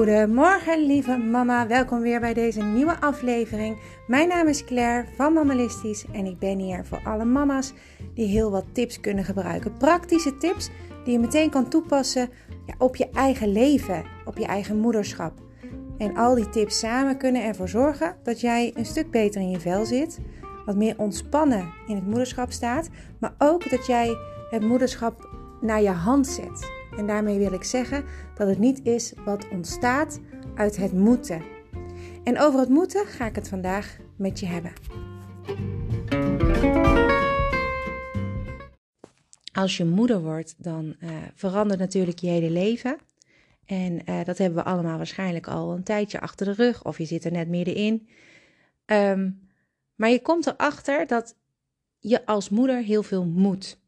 Goedemorgen lieve mama, welkom weer bij deze nieuwe aflevering. Mijn naam is Claire van Mammalistisch en ik ben hier voor alle mama's die heel wat tips kunnen gebruiken. Praktische tips die je meteen kan toepassen ja, op je eigen leven, op je eigen moederschap. En al die tips samen kunnen ervoor zorgen dat jij een stuk beter in je vel zit, wat meer ontspannen in het moederschap staat, maar ook dat jij het moederschap naar je hand zet. En daarmee wil ik zeggen dat het niet is wat ontstaat uit het moeten. En over het moeten ga ik het vandaag met je hebben. Als je moeder wordt, dan uh, verandert natuurlijk je hele leven. En uh, dat hebben we allemaal waarschijnlijk al een tijdje achter de rug, of je zit er net middenin. Um, maar je komt erachter dat je als moeder heel veel moet.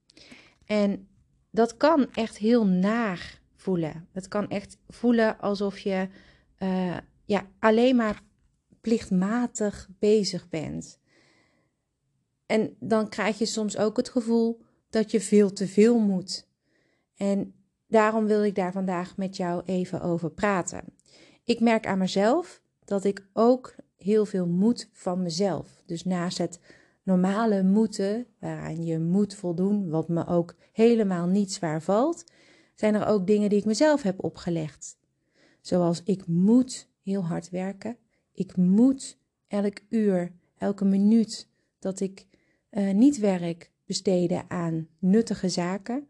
En dat kan echt heel naar voelen. Het kan echt voelen alsof je uh, ja, alleen maar plichtmatig bezig bent. En dan krijg je soms ook het gevoel dat je veel te veel moet. En daarom wil ik daar vandaag met jou even over praten. Ik merk aan mezelf dat ik ook heel veel moet van mezelf. Dus naast het normale moeten, waaraan je moet voldoen, wat me ook helemaal niet zwaar valt, zijn er ook dingen die ik mezelf heb opgelegd. Zoals ik moet heel hard werken. Ik moet elk uur, elke minuut dat ik uh, niet werk besteden aan nuttige zaken.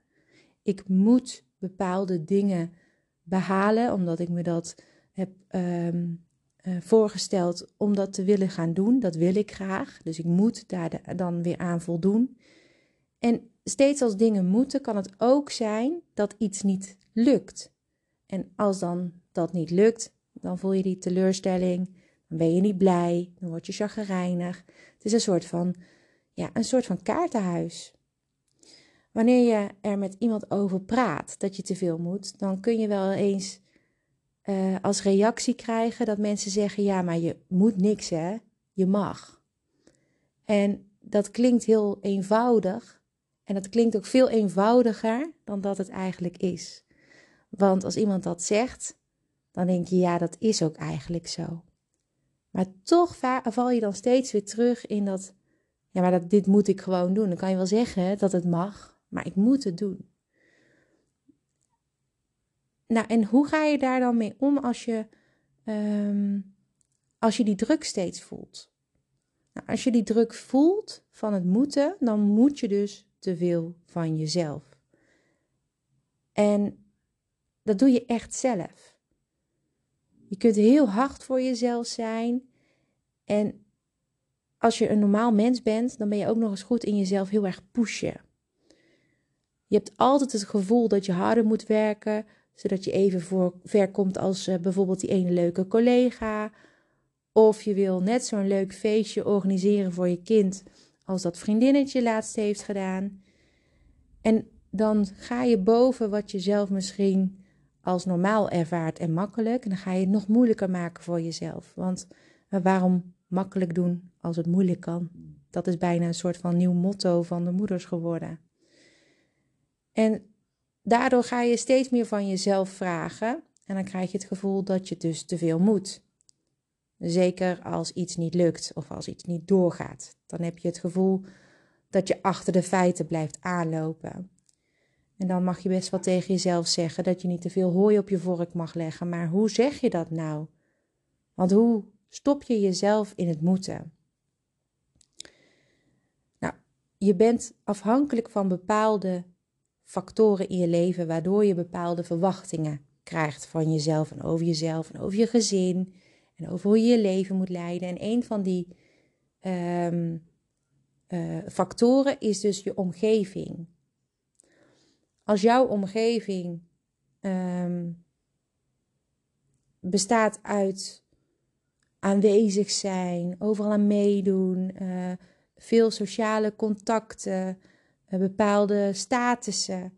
Ik moet bepaalde dingen behalen, omdat ik me dat heb um, uh, voorgesteld om dat te willen gaan doen. Dat wil ik graag. Dus ik moet daar dan weer aan voldoen. En steeds als dingen moeten, kan het ook zijn dat iets niet lukt. En als dan dat niet lukt, dan voel je die teleurstelling. Dan ben je niet blij. Dan word je chagrijnig. Het is een soort van, ja, een soort van kaartenhuis. Wanneer je er met iemand over praat dat je te veel moet, dan kun je wel eens uh, als reactie krijgen dat mensen zeggen: ja, maar je moet niks, hè? Je mag. En dat klinkt heel eenvoudig. En dat klinkt ook veel eenvoudiger dan dat het eigenlijk is. Want als iemand dat zegt, dan denk je: ja, dat is ook eigenlijk zo. Maar toch val je dan steeds weer terug in dat: ja, maar dat, dit moet ik gewoon doen. Dan kan je wel zeggen dat het mag, maar ik moet het doen. Nou, en hoe ga je daar dan mee om als je, um, als je die druk steeds voelt? Nou, als je die druk voelt van het moeten, dan moet je dus te veel van jezelf. En dat doe je echt zelf. Je kunt heel hard voor jezelf zijn. En als je een normaal mens bent, dan ben je ook nog eens goed in jezelf heel erg pushen. Je hebt altijd het gevoel dat je harder moet werken, zodat je even voor, ver komt als uh, bijvoorbeeld die ene leuke collega. Of je wil net zo'n leuk feestje organiseren voor je kind als dat vriendinnetje laatst heeft gedaan. En dan ga je boven wat je zelf misschien als normaal ervaart en makkelijk. En dan ga je het nog moeilijker maken voor jezelf. Want waarom makkelijk doen als het moeilijk kan? Dat is bijna een soort van nieuw motto van de moeders geworden. En Daardoor ga je steeds meer van jezelf vragen en dan krijg je het gevoel dat je dus te veel moet. Zeker als iets niet lukt of als iets niet doorgaat. Dan heb je het gevoel dat je achter de feiten blijft aanlopen. En dan mag je best wel tegen jezelf zeggen dat je niet te veel hooi op je vork mag leggen. Maar hoe zeg je dat nou? Want hoe stop je jezelf in het moeten? Nou, je bent afhankelijk van bepaalde factoren in je leven waardoor je bepaalde verwachtingen krijgt van jezelf en over jezelf en over je gezin en over hoe je je leven moet leiden. En een van die um, uh, factoren is dus je omgeving. Als jouw omgeving um, bestaat uit aanwezig zijn, overal aan meedoen, uh, veel sociale contacten, eh, bepaalde statussen,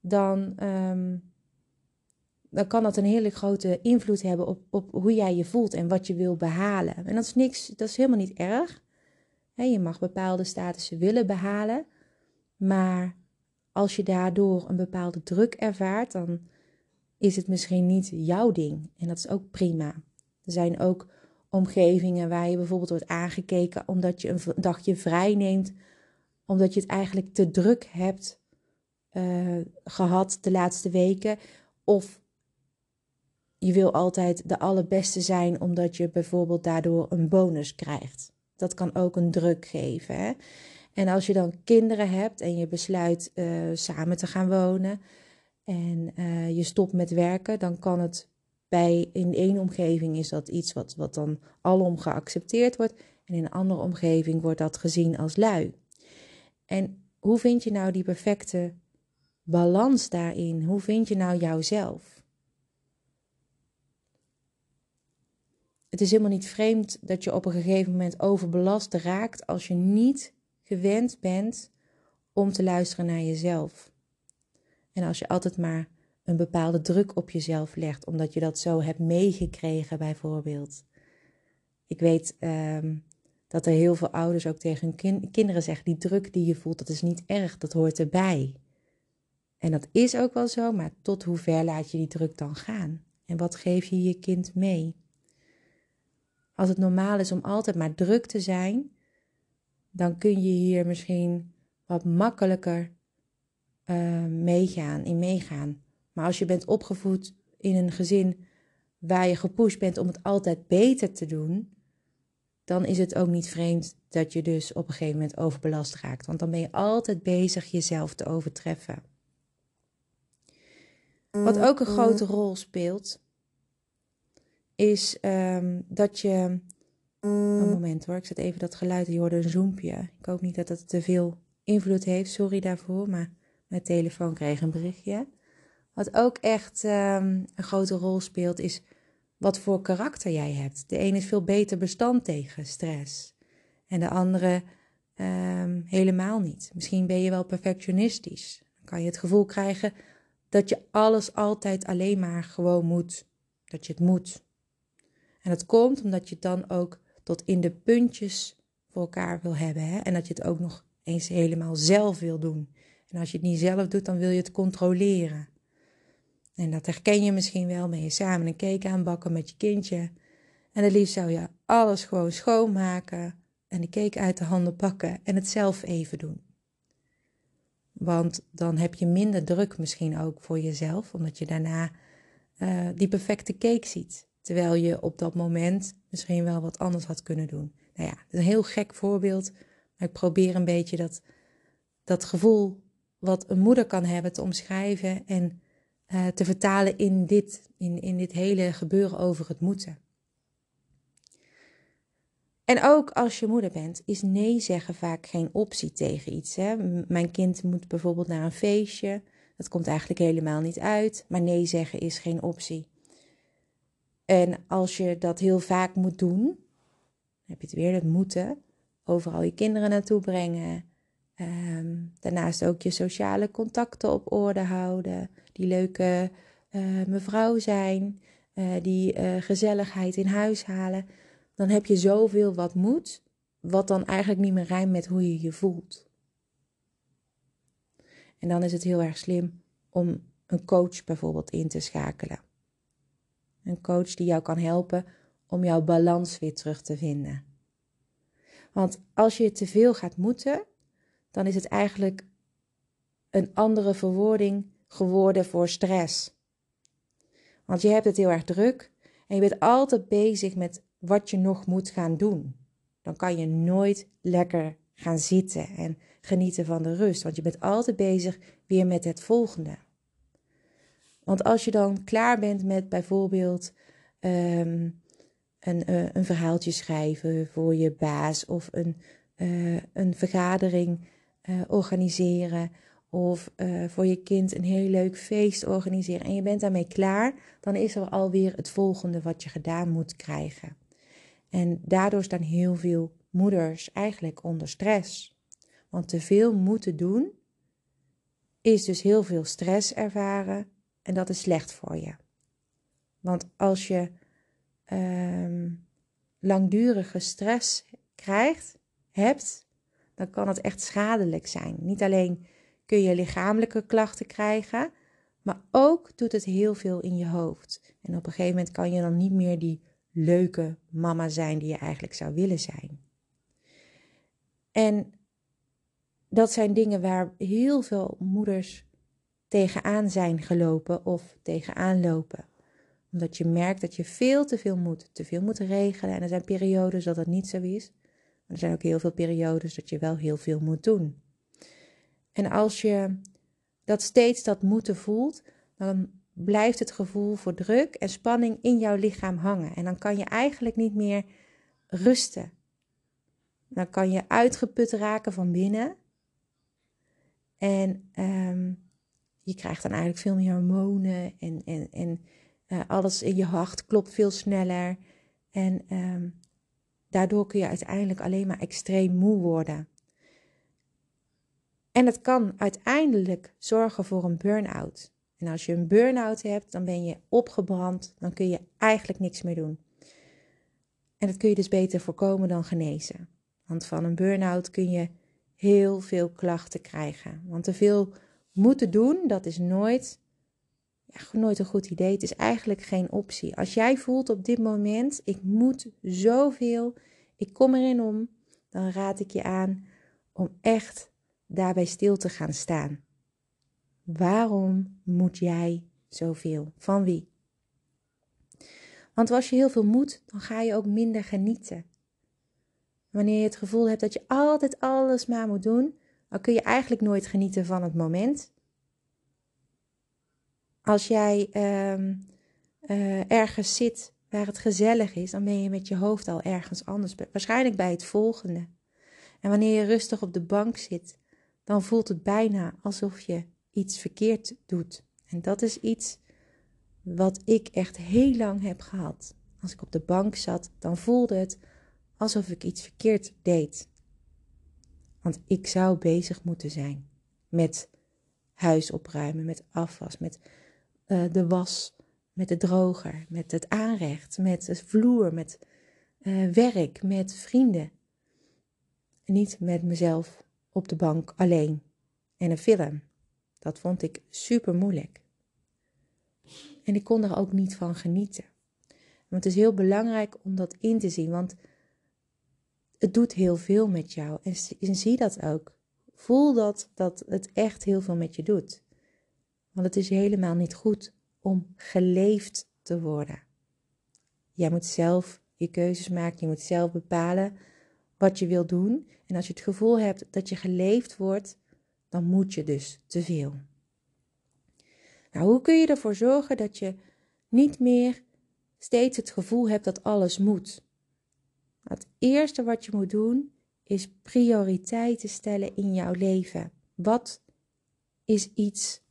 dan, um, dan kan dat een hele grote invloed hebben op, op hoe jij je voelt en wat je wil behalen. En dat is niks, dat is helemaal niet erg. je mag bepaalde statussen willen behalen, maar als je daardoor een bepaalde druk ervaart, dan is het misschien niet jouw ding. En dat is ook prima. Er zijn ook omgevingen waar je bijvoorbeeld wordt aangekeken omdat je een dagje vrij neemt, omdat je het eigenlijk te druk hebt uh, gehad de laatste weken. Of je wil altijd de allerbeste zijn omdat je bijvoorbeeld daardoor een bonus krijgt. Dat kan ook een druk geven. Hè? En als je dan kinderen hebt en je besluit uh, samen te gaan wonen en uh, je stopt met werken, dan kan het bij in één omgeving is dat iets wat, wat dan alom geaccepteerd wordt. En in een andere omgeving wordt dat gezien als lui. En hoe vind je nou die perfecte balans daarin? Hoe vind je nou jouzelf? Het is helemaal niet vreemd dat je op een gegeven moment overbelast raakt als je niet gewend bent om te luisteren naar jezelf. En als je altijd maar een bepaalde druk op jezelf legt, omdat je dat zo hebt meegekregen, bijvoorbeeld. Ik weet um, dat er heel veel ouders ook tegen hun kinderen zeggen: die druk die je voelt, dat is niet erg, dat hoort erbij. En dat is ook wel zo, maar tot hoe ver laat je die druk dan gaan? En wat geef je je kind mee? Als het normaal is om altijd maar druk te zijn, dan kun je hier misschien wat makkelijker uh, meegaan, in meegaan. Maar als je bent opgevoed in een gezin waar je gepusht bent om het altijd beter te doen, dan is het ook niet vreemd dat je dus op een gegeven moment overbelast raakt. Want dan ben je altijd bezig jezelf te overtreffen. Wat ook een grote rol speelt, is um, dat je. Een moment hoor, ik zet even dat geluid, je hoorde een zoempje. Ik hoop niet dat dat te veel invloed heeft, sorry daarvoor, maar mijn telefoon kreeg een berichtje. Wat ook echt um, een grote rol speelt, is wat voor karakter jij hebt. De ene is veel beter bestand tegen stress. En de andere um, helemaal niet. Misschien ben je wel perfectionistisch. Dan kan je het gevoel krijgen dat je alles altijd alleen maar gewoon moet. Dat je het moet. En dat komt omdat je het dan ook tot in de puntjes voor elkaar wil hebben. Hè? En dat je het ook nog eens helemaal zelf wil doen. En als je het niet zelf doet, dan wil je het controleren. En dat herken je misschien wel, ben je samen een cake aanbakken met je kindje. En het liefst zou je alles gewoon schoonmaken en de cake uit de handen pakken en het zelf even doen. Want dan heb je minder druk misschien ook voor jezelf, omdat je daarna uh, die perfecte cake ziet. Terwijl je op dat moment misschien wel wat anders had kunnen doen. Nou ja, dat is een heel gek voorbeeld, maar ik probeer een beetje dat, dat gevoel wat een moeder kan hebben te omschrijven en uh, te vertalen in dit, in, in dit hele gebeuren over het moeten. En ook als je moeder bent, is nee zeggen vaak geen optie tegen iets. Hè? Mijn kind moet bijvoorbeeld naar een feestje. Dat komt eigenlijk helemaal niet uit. Maar nee zeggen is geen optie. En als je dat heel vaak moet doen, heb je het weer, dat moeten. Overal je kinderen naartoe brengen. Um, daarnaast ook je sociale contacten op orde houden. Die leuke uh, mevrouw zijn. Uh, die uh, gezelligheid in huis halen. Dan heb je zoveel wat moet. Wat dan eigenlijk niet meer rijmt met hoe je je voelt. En dan is het heel erg slim om een coach bijvoorbeeld in te schakelen. Een coach die jou kan helpen om jouw balans weer terug te vinden. Want als je te veel gaat moeten, dan is het eigenlijk een andere verwoording geworden voor stress. Want je hebt het heel erg druk en je bent altijd bezig met wat je nog moet gaan doen. Dan kan je nooit lekker gaan zitten en genieten van de rust, want je bent altijd bezig weer met het volgende. Want als je dan klaar bent met bijvoorbeeld um, een, uh, een verhaaltje schrijven voor je baas of een, uh, een vergadering uh, organiseren of voor je kind een heel leuk feest organiseren en je bent daarmee klaar, dan is er alweer het volgende wat je gedaan moet krijgen. En daardoor staan heel veel moeders eigenlijk onder stress. Want te veel moeten doen is dus heel veel stress ervaren en dat is slecht voor je. Want als je um, langdurige stress krijgt, hebt, dan kan het echt schadelijk zijn. Niet alleen kun je lichamelijke klachten krijgen, Maar ook doet het heel veel in je hoofd. En op een gegeven moment kan je dan niet meer die leuke mama zijn die je eigenlijk zou willen zijn. En dat zijn dingen waar heel veel moeders tegenaan zijn gelopen of tegenaan lopen. Omdat je merkt dat je veel te veel moet, te veel moet regelen. En er zijn periodes dat dat niet zo is. Er zijn ook heel veel periodes dat je wel heel veel moet doen. En als je dat steeds dat moeten voelt, dan blijft het gevoel voor druk en spanning in jouw lichaam hangen. En dan kan je eigenlijk niet meer rusten. Dan kan je uitgeput raken van binnen. En ehm, je krijgt dan eigenlijk veel meer hormonen en, en, en uh, alles in je hart klopt veel sneller. En um, daardoor kun je uiteindelijk alleen maar extreem moe worden. En het kan uiteindelijk zorgen voor een burn-out. En als je een burn-out hebt, dan ben je opgebrand, dan kun je eigenlijk niks meer doen. En dat kun je dus beter voorkomen dan genezen. Want van een burn-out kun je heel veel klachten krijgen. Want te veel moeten doen, dat is nooit, ja, nooit een goed idee. Het is eigenlijk geen optie. Als jij voelt op dit moment, ik moet zoveel, ik kom erin om, dan raad ik je aan om echt daarbij stil te gaan staan. Waarom moet jij zoveel? Van wie? Want als je heel veel moet, dan ga je ook minder genieten. Wanneer je het gevoel hebt dat je altijd alles maar moet doen, dan kun je eigenlijk nooit genieten van het moment. Als jij uh, uh, ergens zit waar het gezellig is, dan ben je met je hoofd al ergens anders. Waarschijnlijk bij het volgende. En wanneer je rustig op de bank zit, dan voelt het bijna alsof je iets verkeerd doet. En dat is iets wat ik echt heel lang heb gehad. Als ik op de bank zat, dan voelde het alsof ik iets verkeerd deed. Want ik zou bezig moeten zijn met huis opruimen, met afwas, met uh, de was, met de droger, met het aanrecht, met het vloer, met uh, werk, met vrienden. Niet met mezelf op de bank alleen en een film. Dat vond ik super moeilijk. En ik kon er ook niet van genieten. Want het is heel belangrijk om dat in te zien, want het doet heel veel met jou. En zie dat ook. Voel dat, dat het echt heel veel met je doet. Want het is helemaal niet goed om geleefd te worden. Jij moet zelf je keuzes maken, je moet zelf bepalen wat je wil doen. En als je het gevoel hebt dat je geleefd wordt, dan moet je dus te veel. Nou, hoe kun je ervoor zorgen dat je niet meer steeds het gevoel hebt dat alles moet? Het eerste wat je moet doen is prioriteiten stellen in jouw leven. Wat is iets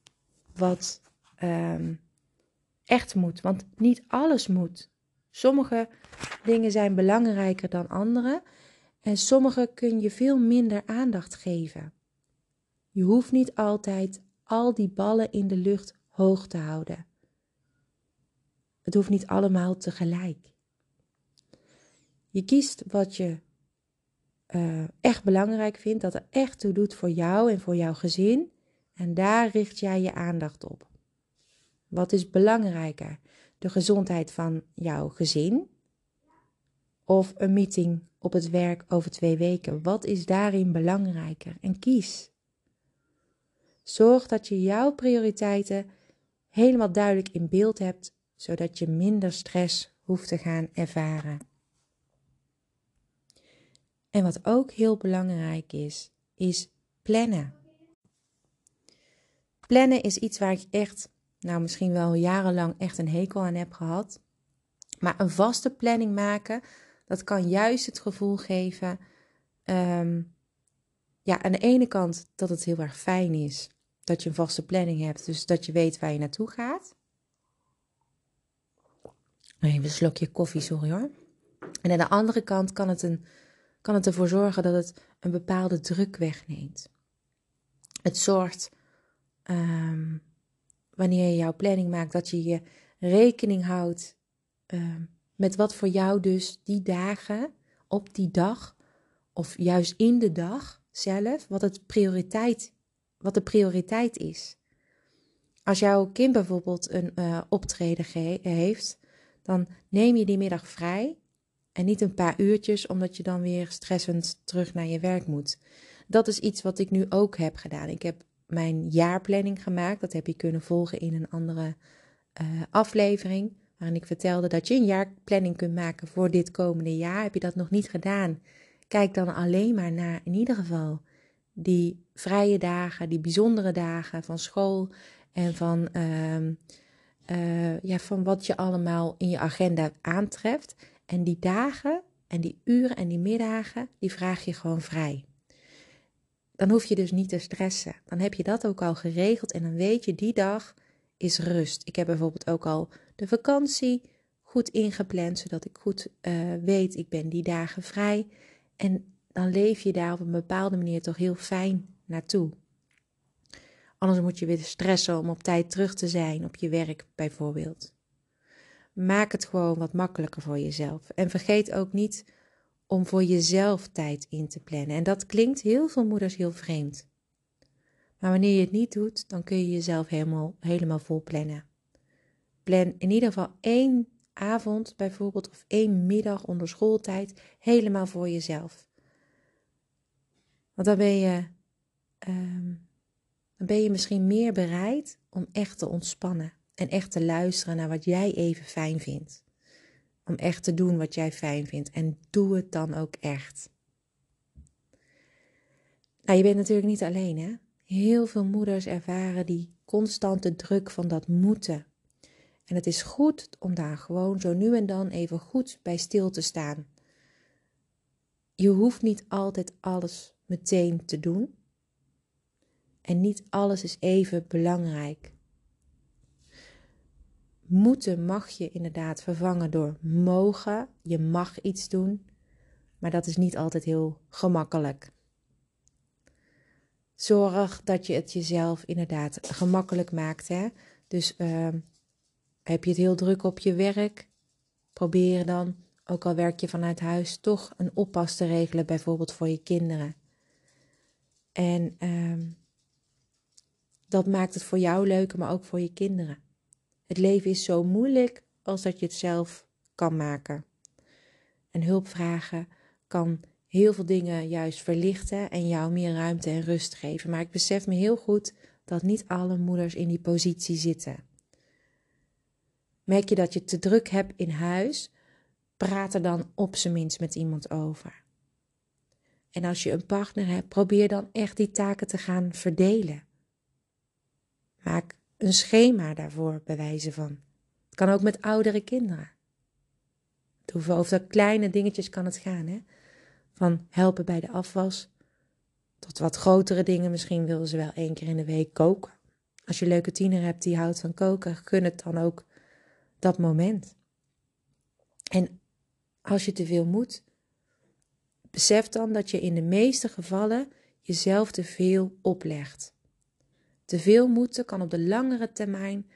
wat um, echt moet? Want niet alles moet. Sommige dingen zijn belangrijker dan andere en sommige kun je veel minder aandacht geven. Je hoeft niet altijd al die ballen in de lucht hoog te houden. Het hoeft niet allemaal tegelijk. Je kiest wat je uh, echt belangrijk vindt, dat er echt toe doet voor jou en voor jouw gezin. En daar richt jij je aandacht op. Wat is belangrijker? De gezondheid van jouw gezin of een meeting op het werk over twee weken? Wat is daarin belangrijker? En kies. Zorg dat je jouw prioriteiten helemaal duidelijk in beeld hebt, zodat je minder stress hoeft te gaan ervaren. En wat ook heel belangrijk is, is plannen. Plannen is iets waar ik echt, nou misschien wel jarenlang echt een hekel aan heb gehad. Maar een vaste planning maken, dat kan juist het gevoel geven, um, ja, aan de ene kant dat het heel erg fijn is dat je een vaste planning hebt, dus dat je weet waar je naartoe gaat. Even een slokje koffie, sorry hoor. En aan de andere kant kan het, een, kan het ervoor zorgen dat het een bepaalde druk wegneemt. Het zorgt, um, wanneer je jouw planning maakt, dat je je rekening houdt um, met wat voor jou dus die dagen, op die dag, of juist in de dag zelf, wat het prioriteit wat de prioriteit is. als jouw kind bijvoorbeeld een uh, optreden heeft, dan neem je die middag vrij en niet een paar uurtjes, omdat je dan weer stressend terug naar je werk moet. Dat is iets wat ik nu ook heb gedaan. Ik heb mijn jaarplanning gemaakt. Dat heb je kunnen volgen in een andere uh, aflevering. Waarin ik vertelde dat je een jaarplanning kunt maken voor dit komende jaar. Heb je dat nog niet gedaan? Kijk dan alleen maar naar in ieder geval die vrije dagen, die bijzondere dagen van school en van, uh, uh, ja, van wat je allemaal in je agenda aantreft. En die dagen en die uren en die middagen, die vraag je gewoon vrij. Dan hoef je dus niet te stressen. Dan heb je dat ook al geregeld en dan weet je die dag is rust. Ik heb bijvoorbeeld ook al de vakantie goed ingepland, zodat ik goed uh, weet, ik ben die dagen vrij. En dan leef je daar op een bepaalde manier toch heel fijn naartoe. Anders moet je weer stressen om op tijd terug te zijn op je werk bijvoorbeeld. Maak het gewoon wat makkelijker voor jezelf. En vergeet ook niet om voor jezelf tijd in te plannen. En dat klinkt heel veel moeders heel vreemd. Maar wanneer je het niet doet, dan kun je jezelf helemaal, helemaal vol plannen. Plan in ieder geval één avond bijvoorbeeld of één middag onder schooltijd helemaal voor jezelf. Want dan ben je, um, dan ben je misschien meer bereid om echt te ontspannen en echt te luisteren naar wat jij even fijn vindt. Om echt te doen wat jij fijn vindt en doe het dan ook echt. Nou, je bent natuurlijk niet alleen, hè? Heel veel moeders ervaren die constante druk van dat moeten. En het is goed om daar gewoon zo nu en dan even goed bij stil te staan. Je hoeft niet altijd alles meteen te doen. En niet alles is even belangrijk. Moeten mag je inderdaad vervangen door mogen. Je mag iets doen, maar dat is niet altijd heel gemakkelijk. Zorg dat je het jezelf inderdaad gemakkelijk maakt. Hè? Dus uh, heb je het heel druk op je werk? Probeer dan, ook al werk je vanuit huis, toch een oppas te regelen, bijvoorbeeld voor je kinderen. En uh, dat maakt het voor jou leuker, maar ook voor je kinderen. Het leven is zo moeilijk als dat je het zelf kan maken. En hulp vragen kan heel veel dingen juist verlichten en jou meer ruimte en rust geven. Maar ik besef me heel goed dat niet alle moeders in die positie zitten. Merk je dat je te druk hebt in huis? Praat er dan op zijn minst met iemand over. En als je een partner hebt, probeer dan echt die taken te gaan verdelen. Maak een schema daarvoor, bij wijze van. Het kan ook met oudere kinderen. Het over kleine dingetjes kan het gaan, hè? Van helpen bij de afwas tot wat grotere dingen. Misschien willen ze wel één keer in de week koken. Als je een leuke tiener hebt die houdt van koken, gun het dan ook dat moment. En als je te veel moet, besef dan dat je in de meeste gevallen jezelf te veel oplegt. Te veel moeten kan op de langere termijn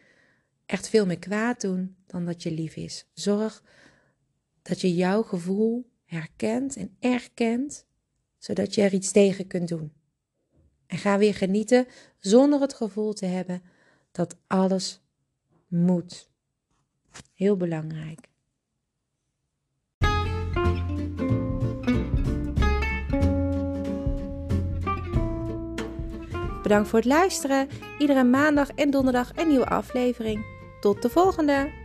echt veel meer kwaad doen dan dat je lief is. Zorg dat je jouw gevoel herkent en erkent, zodat je er iets tegen kunt doen. En ga weer genieten zonder het gevoel te hebben dat alles moet. Heel belangrijk. Bedankt voor het luisteren. Iedere maandag en donderdag een nieuwe aflevering. Tot de volgende!